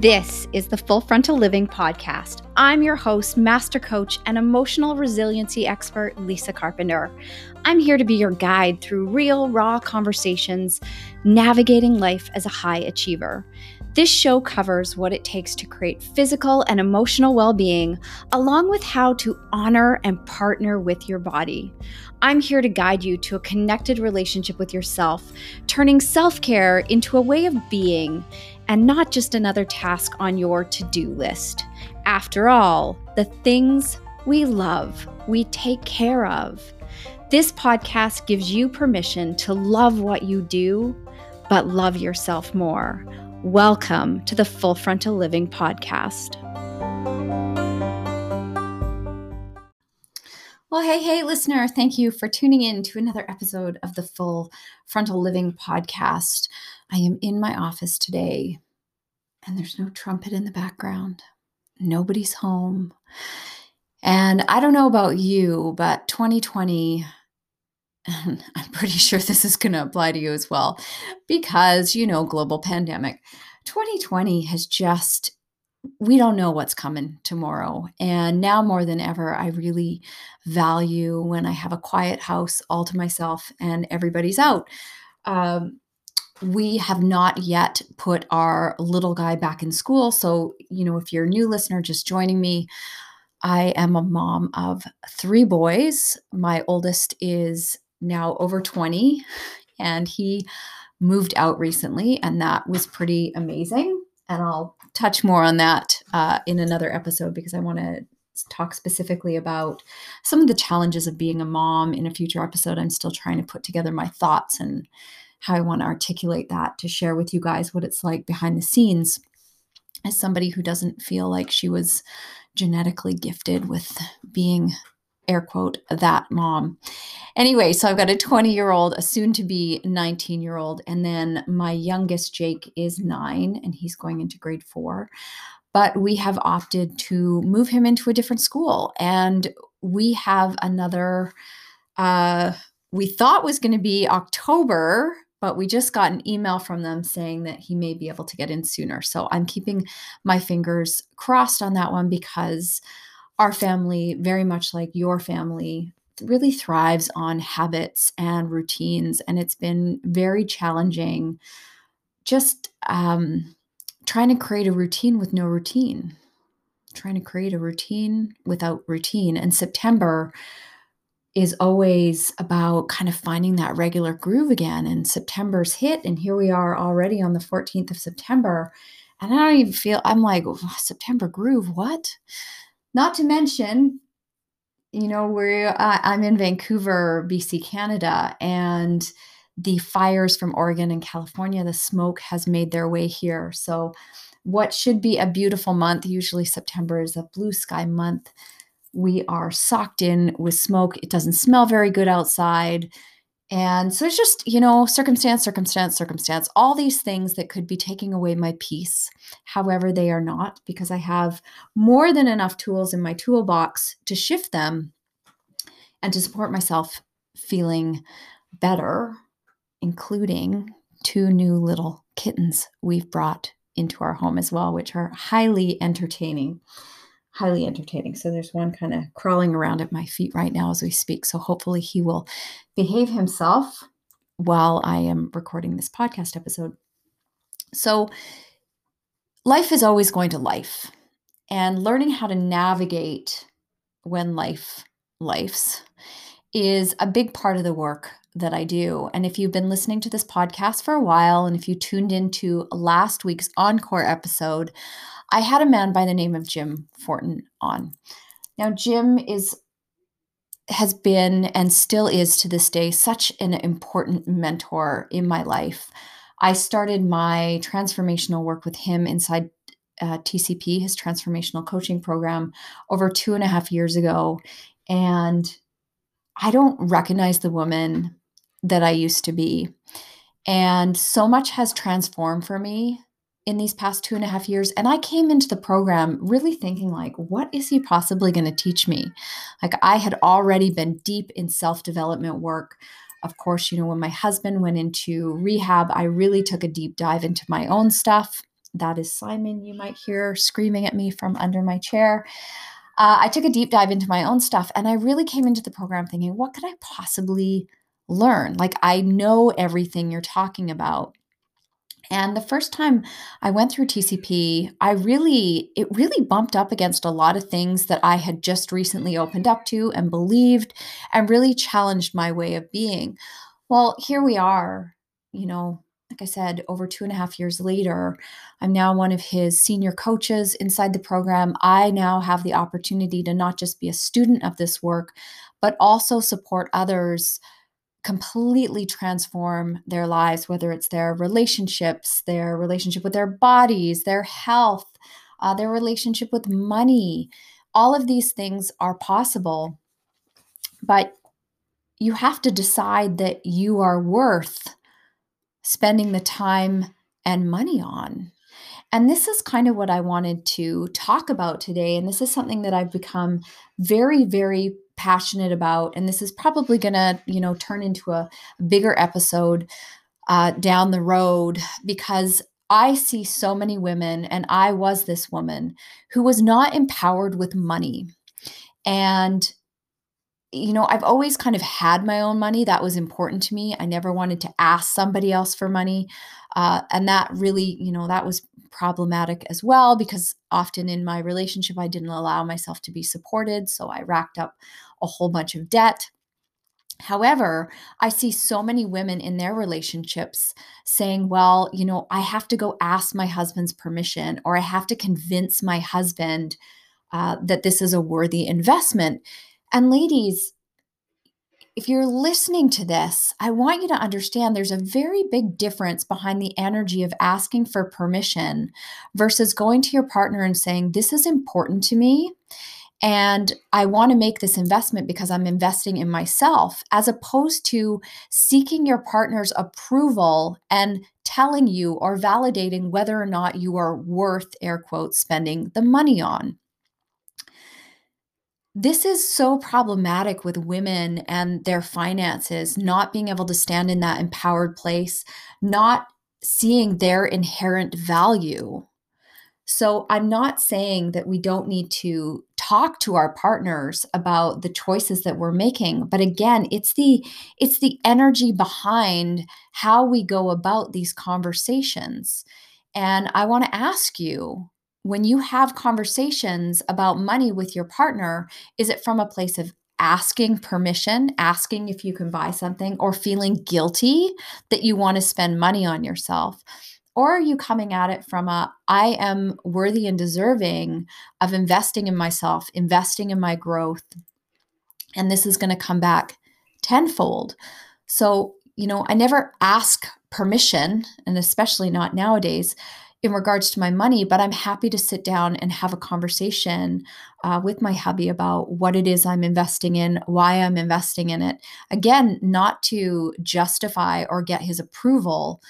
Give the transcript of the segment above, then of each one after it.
This is the Full Frontal Living Podcast. I'm your host, master coach, and emotional resiliency expert, Lisa Carpenter. I'm here to be your guide through real, raw conversations, navigating life as a high achiever. This show covers what it takes to create physical and emotional well being, along with how to honor and partner with your body. I'm here to guide you to a connected relationship with yourself, turning self care into a way of being and not just another task on your to do list. After all, the things we love, we take care of. This podcast gives you permission to love what you do, but love yourself more. Welcome to the Full Frontal Living Podcast. Well, hey, hey, listener, thank you for tuning in to another episode of the Full Frontal Living Podcast. I am in my office today and there's no trumpet in the background. Nobody's home. And I don't know about you, but 2020, and I'm pretty sure this is going to apply to you as well, because, you know, global pandemic. 2020 has just, we don't know what's coming tomorrow. And now more than ever, I really value when I have a quiet house all to myself and everybody's out. Um, we have not yet put our little guy back in school. So, you know, if you're a new listener just joining me, I am a mom of three boys. My oldest is now over 20 and he moved out recently, and that was pretty amazing. And I'll touch more on that uh, in another episode because I want to talk specifically about some of the challenges of being a mom in a future episode. I'm still trying to put together my thoughts and how I want to articulate that to share with you guys what it's like behind the scenes as somebody who doesn't feel like she was genetically gifted with being air quote that mom. Anyway, so I've got a 20 year old, a soon to be 19 year old, and then my youngest Jake is nine and he's going into grade four. But we have opted to move him into a different school, and we have another. Uh, we thought was going to be October but we just got an email from them saying that he may be able to get in sooner. So I'm keeping my fingers crossed on that one because our family, very much like your family, really thrives on habits and routines. And it's been very challenging just um, trying to create a routine with no routine, trying to create a routine without routine. And September, is always about kind of finding that regular groove again. And September's hit, and here we are already on the 14th of September. And I don't even feel, I'm like, September groove, what? Not to mention, you know, we're, uh, I'm in Vancouver, BC, Canada, and the fires from Oregon and California, the smoke has made their way here. So, what should be a beautiful month, usually September is a blue sky month we are socked in with smoke. It doesn't smell very good outside. And so it's just, you know, circumstance, circumstance, circumstance, all these things that could be taking away my peace. However, they are not because I have more than enough tools in my toolbox to shift them and to support myself feeling better, including two new little kittens we've brought into our home as well, which are highly entertaining highly entertaining. So there's one kind of crawling around at my feet right now as we speak. So hopefully he will behave himself while I am recording this podcast episode. So life is always going to life, and learning how to navigate when life lifes is a big part of the work that I do. And if you've been listening to this podcast for a while, and if you tuned into last week's encore episode, I had a man by the name of Jim Fortin on. Now, Jim is has been and still is to this day such an important mentor in my life. I started my transformational work with him inside uh, TCP, his transformational coaching program, over two and a half years ago. And I don't recognize the woman that I used to be. And so much has transformed for me in these past two and a half years. And I came into the program really thinking, like, what is he possibly going to teach me? Like, I had already been deep in self development work. Of course, you know, when my husband went into rehab, I really took a deep dive into my own stuff. That is Simon, you might hear screaming at me from under my chair. Uh, I took a deep dive into my own stuff and I really came into the program thinking, what could I possibly learn? Like, I know everything you're talking about. And the first time I went through TCP, I really, it really bumped up against a lot of things that I had just recently opened up to and believed and really challenged my way of being. Well, here we are, you know, like I said, over two and a half years later, I'm now one of his senior coaches inside the program. I now have the opportunity to not just be a student of this work, but also support others completely transform their lives, whether it's their relationships, their relationship with their bodies, their health, uh, their relationship with money. All of these things are possible, but you have to decide that you are worth spending the time and money on. And this is kind of what I wanted to talk about today. And this is something that I've become very, very passionate about. And this is probably going to, you know, turn into a, bigger episode uh, down the road because I see so many women, and I was this woman who was not empowered with money. And you know, I've always kind of had my own money. That was important to me. I never wanted to ask somebody else for money. Uh, and that really, you know, that was problematic as well because often in my relationship, I didn't allow myself to be supported. So I racked up a whole bunch of debt. However, I see so many women in their relationships saying, well, you know, I have to go ask my husband's permission or I have to convince my husband uh, that this is a worthy investment. And ladies, if you're listening to this, I want you to understand there's a very big difference behind the energy of asking for permission versus going to your partner and saying, This is important to me. And I want to make this investment because I'm investing in myself, as opposed to seeking your partner's approval and telling you or validating whether or not you are worth, air quotes, spending the money on this is so problematic with women and their finances, not being able to stand in that empowered place, not seeing their inherent value. So, I'm not saying that we don't need to talk to our partners about the choices that we're making, but again, it's the it's the energy behind how we go about these conversations. And I want to ask you, when you have conversations about money with your partner, is it from a place of asking permission, asking if you can buy something, or feeling guilty that you want to spend money on yourself? Or are you coming at it from a, I am worthy and deserving of investing in myself, investing in my growth, and this is going to come back tenfold? So, you know, I never ask permission, and especially not nowadays in regards to my money, but I'm happy to sit down and have a conversation uh, with my hubby about what it is I'm investing in, why I'm investing in it. Again, not to justify or get his approval,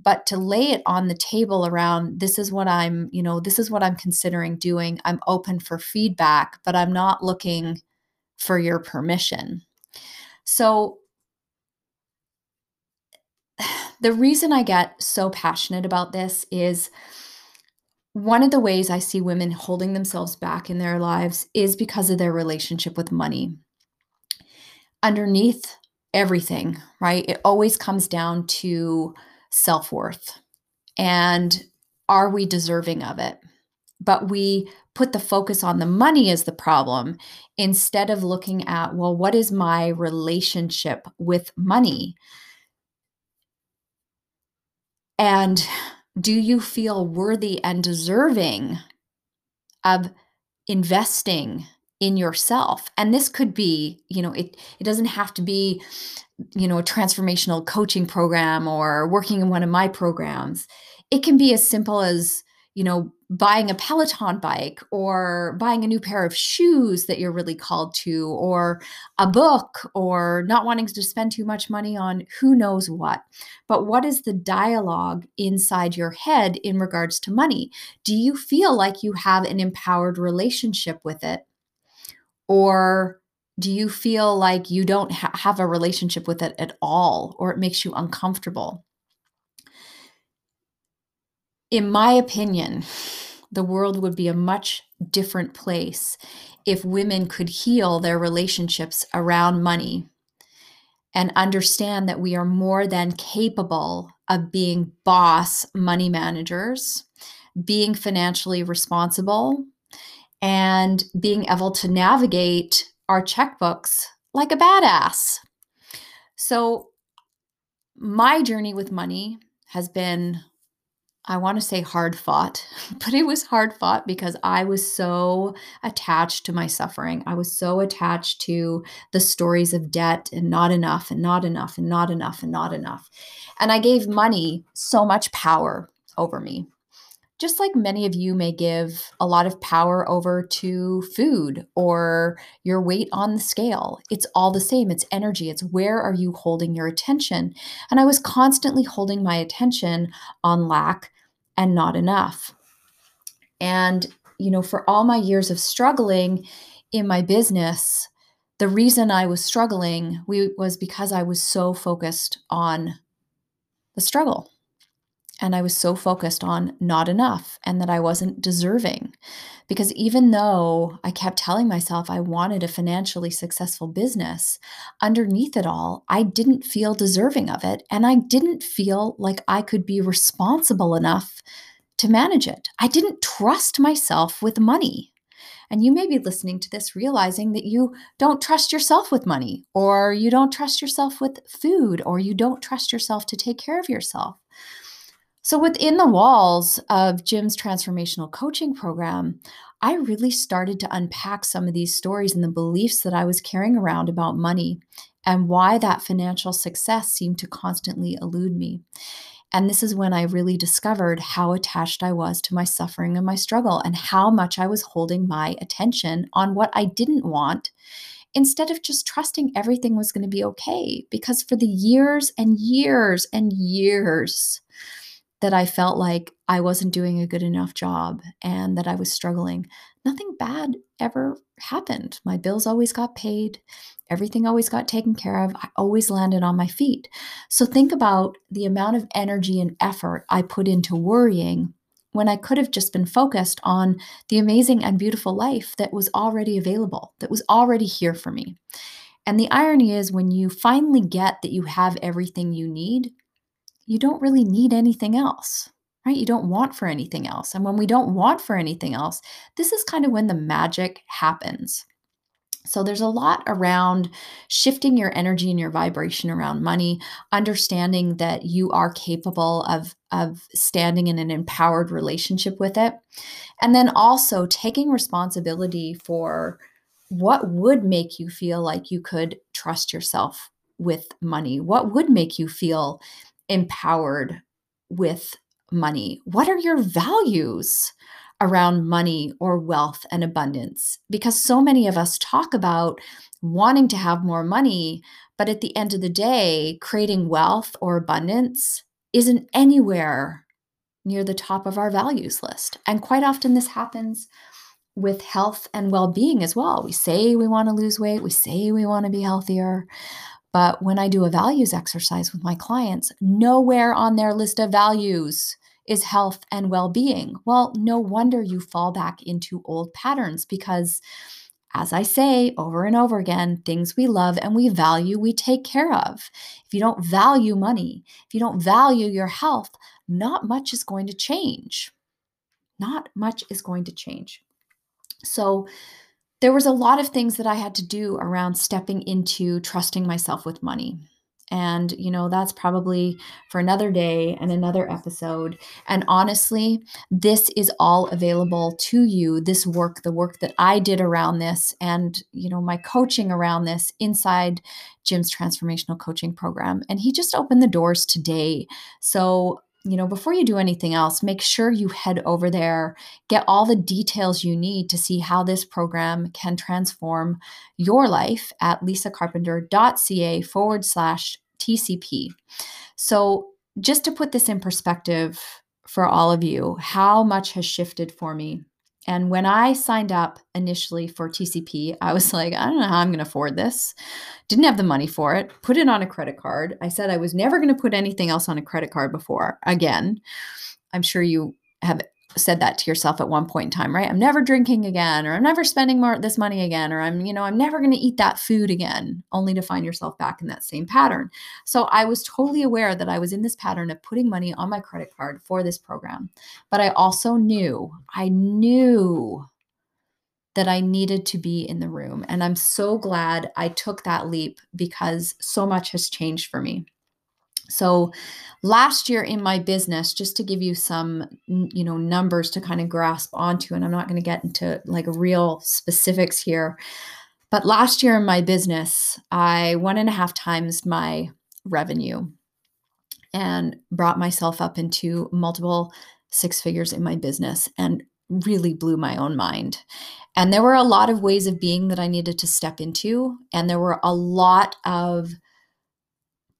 but to lay it on the table around this is what I'm, you know, this is what I'm considering doing. I'm open for feedback, but I'm not looking for your permission. So, the reason I get so passionate about this is one of the ways I see women holding themselves back in their lives is because of their relationship with money. Underneath everything, right? It always comes down to self worth and are we deserving of it? But we put the focus on the money as the problem instead of looking at, well, what is my relationship with money? And do you feel worthy and deserving of investing in yourself? And this could be, you know, it, it doesn't have to be, you know, a transformational coaching program or working in one of my programs. It can be as simple as, you know, buying a Peloton bike or buying a new pair of shoes that you're really called to, or a book, or not wanting to spend too much money on who knows what. But what is the dialogue inside your head in regards to money? Do you feel like you have an empowered relationship with it? Or do you feel like you don't ha- have a relationship with it at all, or it makes you uncomfortable? In my opinion, the world would be a much different place if women could heal their relationships around money and understand that we are more than capable of being boss money managers, being financially responsible, and being able to navigate our checkbooks like a badass. So, my journey with money has been I want to say hard fought, but it was hard fought because I was so attached to my suffering. I was so attached to the stories of debt and not enough and not enough and not enough and not enough. And I gave money so much power over me just like many of you may give a lot of power over to food or your weight on the scale. It's all the same. It's energy. It's where are you holding your attention? And I was constantly holding my attention on lack and not enough. And, you know, for all my years of struggling in my business, the reason I was struggling was because I was so focused on the struggle and I was so focused on not enough and that I wasn't deserving. Because even though I kept telling myself I wanted a financially successful business, underneath it all, I didn't feel deserving of it. And I didn't feel like I could be responsible enough to manage it. I didn't trust myself with money. And you may be listening to this realizing that you don't trust yourself with money, or you don't trust yourself with food, or you don't trust yourself to take care of yourself. So, within the walls of Jim's transformational coaching program, I really started to unpack some of these stories and the beliefs that I was carrying around about money and why that financial success seemed to constantly elude me. And this is when I really discovered how attached I was to my suffering and my struggle and how much I was holding my attention on what I didn't want instead of just trusting everything was going to be okay. Because for the years and years and years, that I felt like I wasn't doing a good enough job and that I was struggling. Nothing bad ever happened. My bills always got paid. Everything always got taken care of. I always landed on my feet. So think about the amount of energy and effort I put into worrying when I could have just been focused on the amazing and beautiful life that was already available, that was already here for me. And the irony is, when you finally get that you have everything you need, you don't really need anything else, right? You don't want for anything else. And when we don't want for anything else, this is kind of when the magic happens. So there's a lot around shifting your energy and your vibration around money, understanding that you are capable of of standing in an empowered relationship with it. And then also taking responsibility for what would make you feel like you could trust yourself with money? What would make you feel empowered with money? What are your values around money or wealth and abundance? Because so many of us talk about wanting to have more money, but at the end of the day, creating wealth or abundance isn't anywhere near the top of our values list. And quite often, this happens with health and well being as well. We say we want to lose weight, we say we want to be healthier, but when I do a values exercise with my clients, nowhere on their list of values is health and well being. Well, no wonder you fall back into old patterns because, as I say over and over again, things we love and we value, we take care of. If you don't value money, if you don't value your health, not much is going to change. Not much is going to change. So, there was a lot of things that I had to do around stepping into trusting myself with money. And, you know, that's probably for another day and another episode. And honestly, this is all available to you this work, the work that I did around this, and, you know, my coaching around this inside Jim's transformational coaching program. And he just opened the doors today. So, you know, before you do anything else, make sure you head over there, get all the details you need to see how this program can transform your life at lisacarpenter.ca forward slash TCP. So, just to put this in perspective for all of you, how much has shifted for me and when I signed up initially for TCP, I was like, I don't know how I'm going to afford this. Didn't have the money for it. Put it on a credit card. I said I was never going to put anything else on a credit card before. Again, I'm sure you have said that to yourself at one point in time, right? I'm never drinking again, or I'm never spending more this money again, or I'm, you know, I'm never going to eat that food again, only to find yourself back in that same pattern. So I was totally aware that I was in this pattern of putting money on my credit card for this program. But I also knew, I knew that I needed to be in the room. And I'm so glad I took that leap because so much has changed for me. So last year in my business just to give you some you know numbers to kind of grasp onto and I'm not going to get into like real specifics here but last year in my business I one and a half times my revenue and brought myself up into multiple six figures in my business and really blew my own mind. And there were a lot of ways of being that I needed to step into. And there were a lot of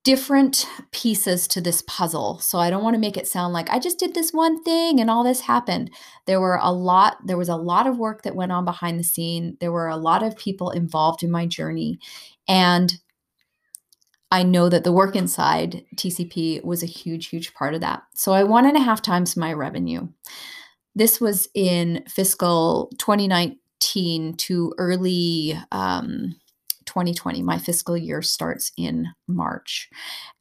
different pieces to this puzzle. So I don't want to make it sound like I just did this one thing and all this happened. There were a lot there was a lot of work that went on behind the scene. There were a lot of people involved in my journey and I know that the work inside TCP was a huge, huge part of that. So I one and a half times my revenue. This was in fiscal 2019 to early um, 2020. My fiscal year starts in March.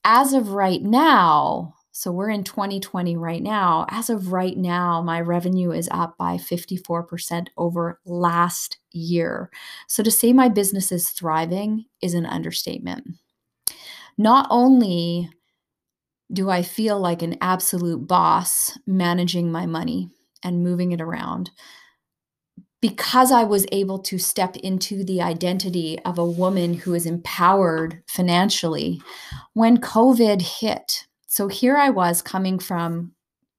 As of right now, so we're in 2020 right now. As of right now, my revenue is up by 54% over last year. So to say my business is thriving is an understatement. Not only do I feel like an absolute boss managing my money and moving it around, because I was able to step into the identity of a woman who is empowered financially when COVID hit. So here I was coming from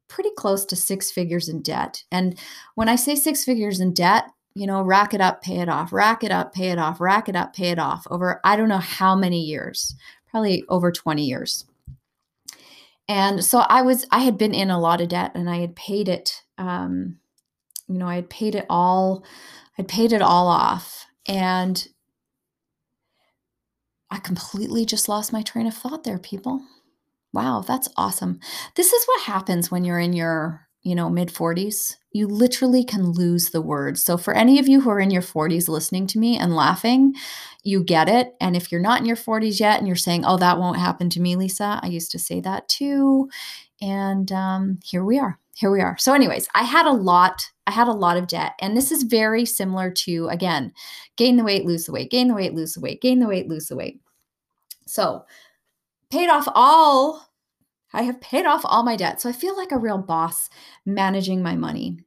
pretty close to six figures in debt. And when I say six figures in debt, you know, rack it up, pay it off, rack it up, pay it off, rack it up, pay it off over I don't know how many years, probably over 20 years. And so I was, I had been in a lot of debt and I had paid it um, you know, I had paid it all, I'd paid it all off. And I completely just lost my train of thought there, people. Wow, that's awesome. This is what happens when you're in your, you know, mid 40s. You literally can lose the words. So, for any of you who are in your 40s listening to me and laughing, you get it. And if you're not in your 40s yet and you're saying, oh, that won't happen to me, Lisa, I used to say that too. And um, here we are. Here we are. So, anyways, I had a lot I had a lot of debt. And this is very similar to, again, gain the weight, lose the weight, gain the weight, lose the weight, gain the weight, lose the weight. So, paid off all, I have paid off all my debt. So, I feel like a real boss managing my money.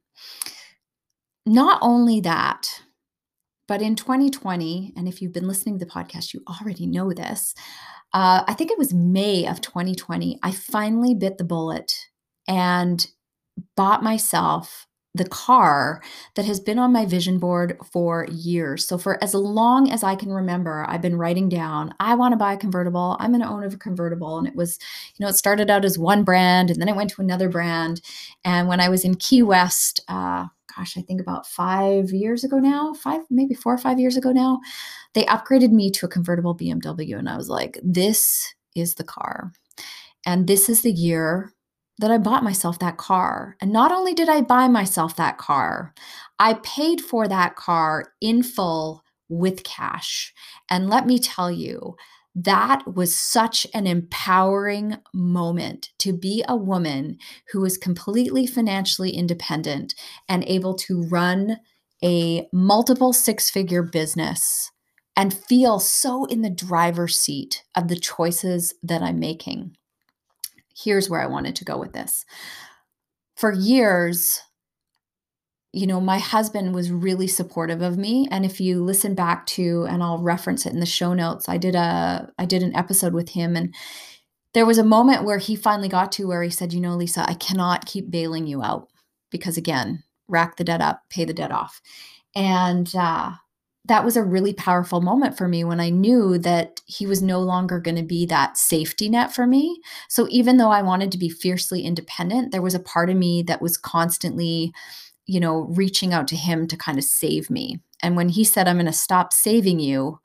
Not only that, but in 2020, and if you've been listening to the podcast, you already know this. Uh, I think it was May of 2020, I finally bit the bullet and bought myself the car that has been on my vision board for years. So, for as long as I can remember, I've been writing down, I want to buy a convertible. I'm going to own a convertible. And it was, you know, it started out as one brand and then it went to another brand. And when I was in Key West, uh, gosh, I think about five years ago now, five, maybe four or five years ago now, they upgraded me to a convertible BMW. And I was like, this is the car. And this is the year that I bought myself that car. And not only did I buy myself that car, I paid for that car in full with cash. And let me tell you, that was such an empowering moment to be a woman who is completely financially independent and able to run a multiple six figure business and feel so in the driver's seat of the choices that I'm making here's where I wanted to go with this. For years, you know, my husband was really supportive of me. And if you listen back to, and I'll reference it in the show notes, I did a I did an episode with him and there was a moment where he finally got to where he said, you know, Lisa, I cannot keep bailing you out because again, rack the debt up, pay the debt off. And uh that was a really powerful moment for me when I knew that he was no longer going to be that safety net for me. So even though I wanted to be fiercely independent, there was a part of me that was constantly, you know, reaching out to him to kind of save me. And when he said, I'm going to stop saving you,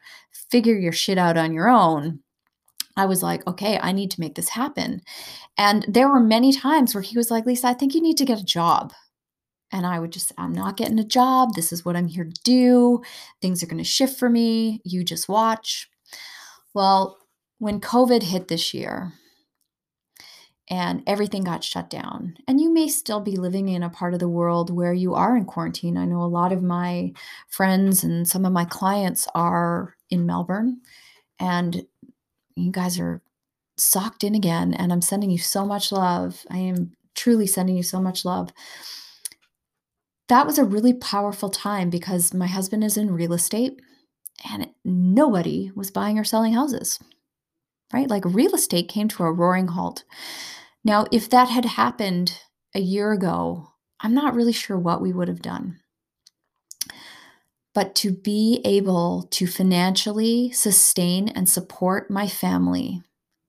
figure your shit out on your own, I was like, okay, I need to make this happen. And there were many times where he was like, Lisa, I think you need to get a job. And I would just, I'm not getting a job. This is what I'm here to do. Things are going to shift for me. You just watch. Well, when COVID hit this year and everything got shut down, and you may still be living in a part of the world where you are in quarantine. I know a lot of my friends and some of my clients are in Melbourne, and you guys are socked in again. And I'm sending you so much love. I am truly sending you so much love that was a really powerful time because my husband is in real estate and nobody was buying or selling houses, right? Like real estate came to a roaring halt. Now, if that had happened a year ago, I'm not really sure what we would have done. But to be able to financially sustain and support my family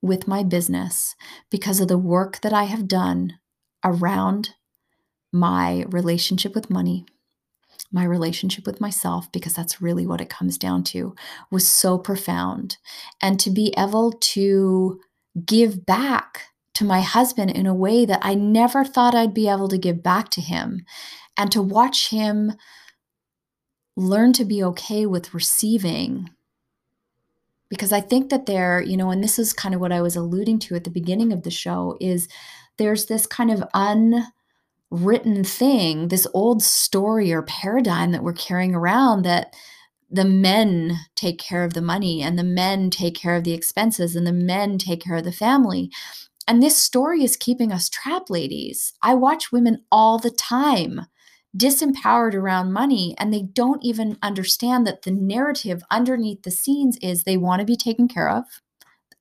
with my business because of the work that I have done around my relationship with money, my relationship with myself, because that's really what it comes down to, was so profound. And to be able to give back to my husband in a way that I never thought I'd be able to give back to him, and to watch him learn to be okay with receiving. Because I think that there, you know, and this is kind of what I was alluding to at the beginning of the show, is there's this kind of un written thing, this old story or paradigm that we're carrying around that the men take care of the money and the men take care of the expenses and the men take care of the family. And this story is keeping us trapped, ladies. I watch women all the time disempowered around money and they don't even understand that the narrative underneath the scenes is they want to be taken care of.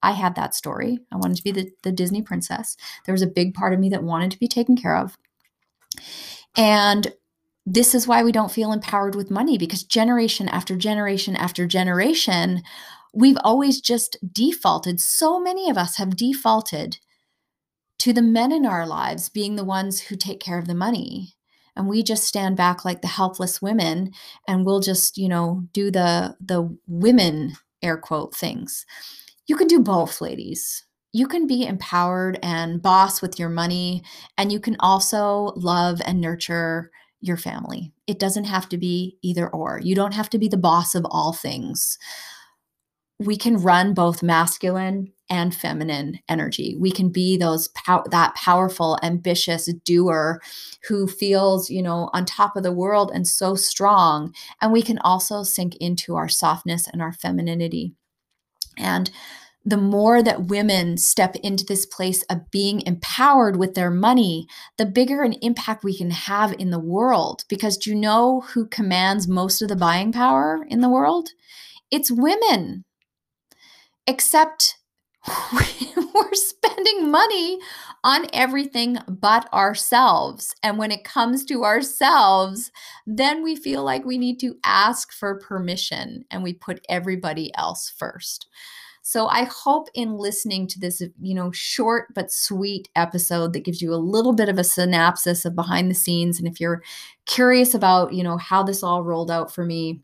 I had that story. I wanted to be the, the Disney princess. There was a big part of me that wanted to be taken care of. And this is why we don't feel empowered with money because generation after generation after generation, we've always just defaulted. So many of us have defaulted to the men in our lives being the ones who take care of the money. And we just stand back like the helpless women and we'll just, you know, do the the women air quote things. You can do both, ladies you can be empowered and boss with your money, and you can also love and nurture your family. It doesn't have to be either or. You don't have to be the boss of all things. We can run both masculine and feminine energy. We can be those pow- that powerful, ambitious doer who feels, you know, on top of the world and so strong. And we can also sink into our softness and our femininity. And the more that women step into this place of being empowered with their money, the bigger an impact we can have in the world. Because do you know who commands most of the buying power in the world? It's women. Except we're spending money on everything but ourselves. And when it comes to ourselves, then we feel like we need to ask for permission and we put everybody else first. So I hope in listening to this, you know, short but sweet episode that gives you a little bit of a synopsis of behind the scenes. And if you're curious about, you know, how this all rolled out for me,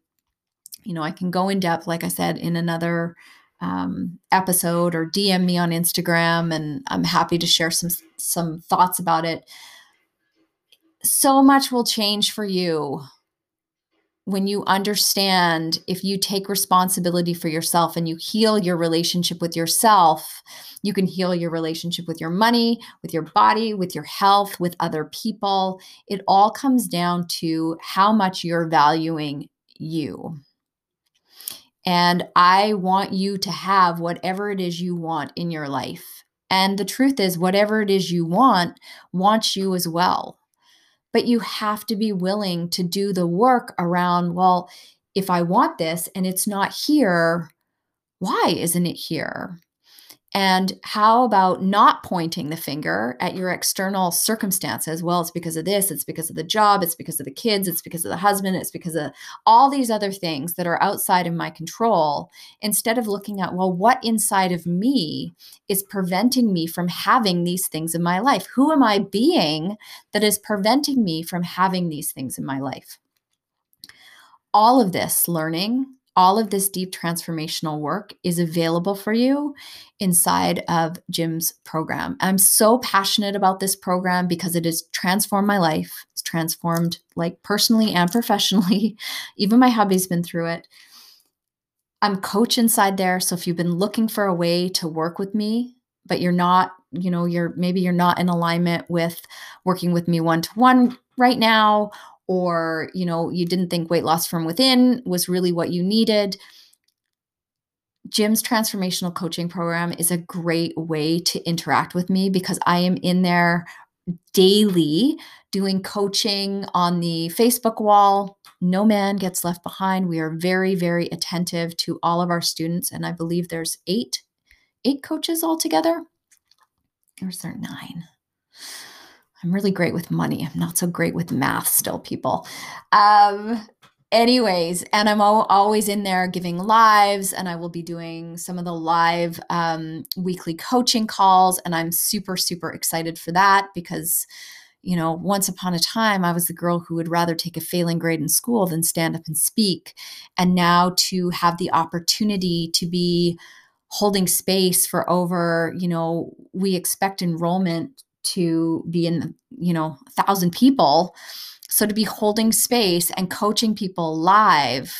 you know, I can go in depth, like I said, in another um, episode or DM me on Instagram, and I'm happy to share some some thoughts about it. So much will change for you when you understand if you take responsibility for yourself and you heal your relationship with yourself, you can heal your relationship with your money, with your body, with your health, with other people. It all comes down to how much you're valuing you. And I want you to have whatever it is you want in your life. And the truth is, whatever it is you want, wants you as well but you have to be willing to do the work around, well, if I want this and it's not here, why isn't it here? And how about not pointing the finger at your external circumstances? Well, it's because of this, it's because of the job, it's because of the kids, it's because of the husband, it's because of all these other things that are outside of my control. Instead of looking at, well, what inside of me is preventing me from having these things in my life? Who am I being that is preventing me from having these things in my life? All of this learning all of this deep transformational work is available for you inside of Jim's program. I'm so passionate about this program because it has transformed my life. It's transformed like personally and professionally. Even my hubby's been through it. I'm coach inside there. So if you've been looking for a way to work with me, but you're not, you know, you're maybe you're not in alignment with working with me one to one right now, or, you know, you didn't think weight loss from within was really what you needed. Jim's transformational coaching program is a great way to interact with me because I am in there daily doing coaching on the Facebook wall. No man gets left behind. We are very, very attentive to all of our students. And I believe there's eight, eight coaches altogether. Or is there nine? I'm really great with money. I'm not so great with math still, people. Um, anyways, and I'm always in there giving lives, and I will be doing some of the live um, weekly coaching calls. And I'm super, super excited for that because you know, once upon a time, I was the girl who would rather take a failing grade in school than stand up and speak. And now to have the opportunity to be holding space for over, you know, we expect enrollment to be in, you know, a thousand people. So to be holding space and coaching people live,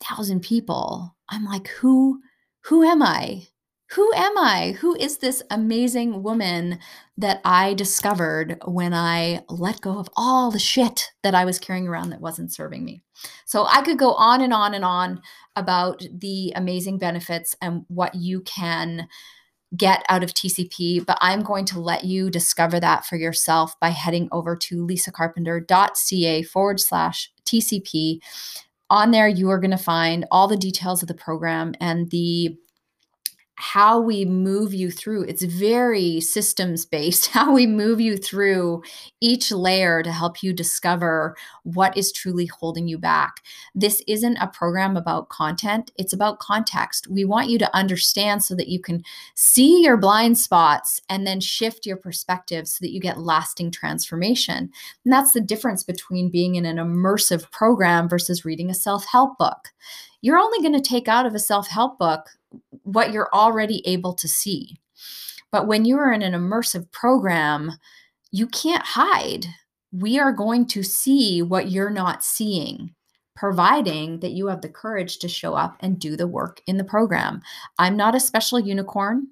a thousand people, I'm like, who, who am I? who am I? Who is this amazing woman that I discovered when I let go of all the shit that I was carrying around that wasn't serving me? So I could go on and on and on about the amazing benefits and what you can get out of TCP, but I'm going to let you discover that for yourself by heading over to lisacarpenter.ca forward slash TCP. On there, you are going to find all the details of the program and the how we move you through. It's very systems based how we move you through each layer to help you discover what is truly holding you back. This isn't a program about content it's about context. We want you to understand so that you can see your blind spots and then shift your perspective so that you get lasting transformation. And that's the difference between being in an immersive program versus reading a self-help book. You're only going to take out of a self-help book what you're already able to see. But when you are in an immersive program, you can't hide. We are going to see what you're not seeing, providing that you have the courage to show up and do the work in the program. I'm not a special unicorn.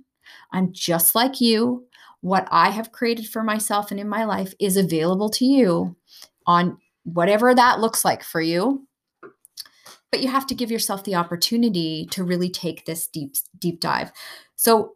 I'm just like you. What I have created for myself and in my life is available to you on whatever that looks like for you but you have to give yourself the opportunity to really take this deep deep dive. So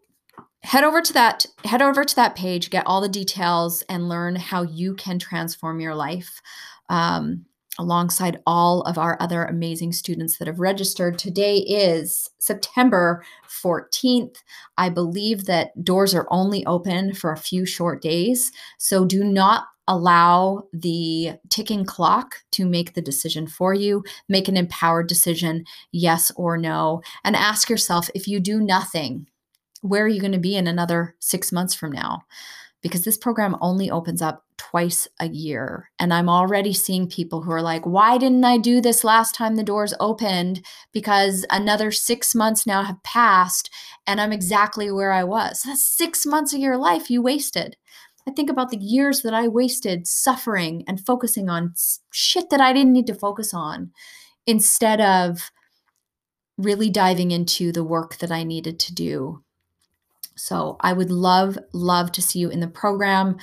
head over to that head over to that page get all the details and learn how you can transform your life um, alongside all of our other amazing students that have registered. Today is september 14th i believe that doors are only open for a few short days so do not allow the ticking clock to make the decision for you. Make an empowered decision, yes or no, and ask yourself if you do nothing, where are you going to be in another six months from now? Because this program only opens up twice a year. And I'm already seeing people who are like, why didn't I do this last time the doors opened? Because another six months now have passed and I'm exactly where I was. That's six months of your life you wasted. I think about the years that I wasted suffering and focusing on shit that I didn't need to focus on instead of really diving into the work that I needed to do so I would love, love to see you in the program.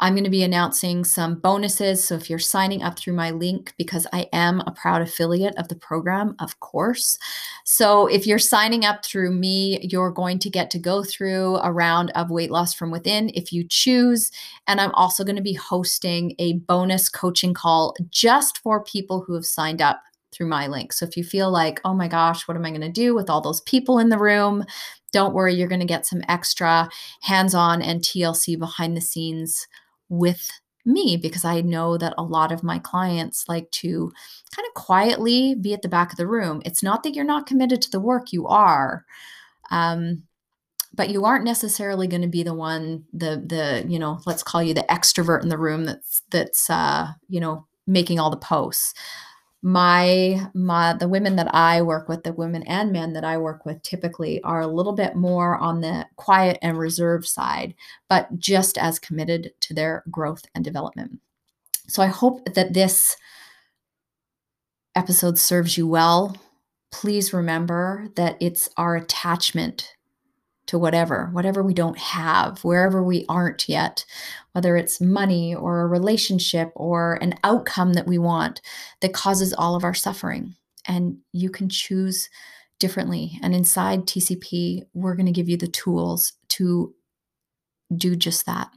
I'm going to be announcing some bonuses. So if you're signing up through my link, because I am a proud affiliate of the program, of course. So if you're signing up through me, you're going to get to go through a round of weight loss from within if you choose. And I'm also going to be hosting a bonus coaching call just for people who have signed up through my link. So if you feel like, oh my gosh, what am I going to do with all those people in the room? Don't worry, you're going to get some extra hands on and TLC behind the scenes with me because I know that a lot of my clients like to kind of quietly be at the back of the room. It's not that you're not committed to the work, you are. Um, but you aren't necessarily going to be the one the the you know let's call you the extrovert in the room that's that's uh you know making all the posts my my the women that I work with, the women and men that I work with typically are a little bit more on the quiet and reserved side, but just as committed to their growth and development. So I hope that this episode serves you well. Please remember that it's our attachment to whatever, whatever we don't have, wherever we aren't yet, whether it's money or a relationship or an outcome that we want that causes all of our suffering. And you can choose differently. And inside TCP, we're going to give you the tools to do just that.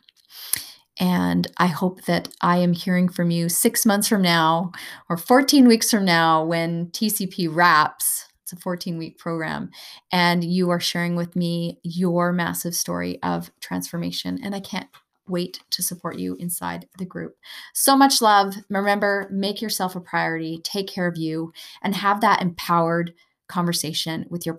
And I hope that I am hearing from you six months from now or 14 weeks from now when TCP wraps it's a 14 week program. And you are sharing with me your massive story of transformation. And I can't wait to support you inside the group. So much love. Remember, make yourself a priority, take care of you, and have that empowered conversation with your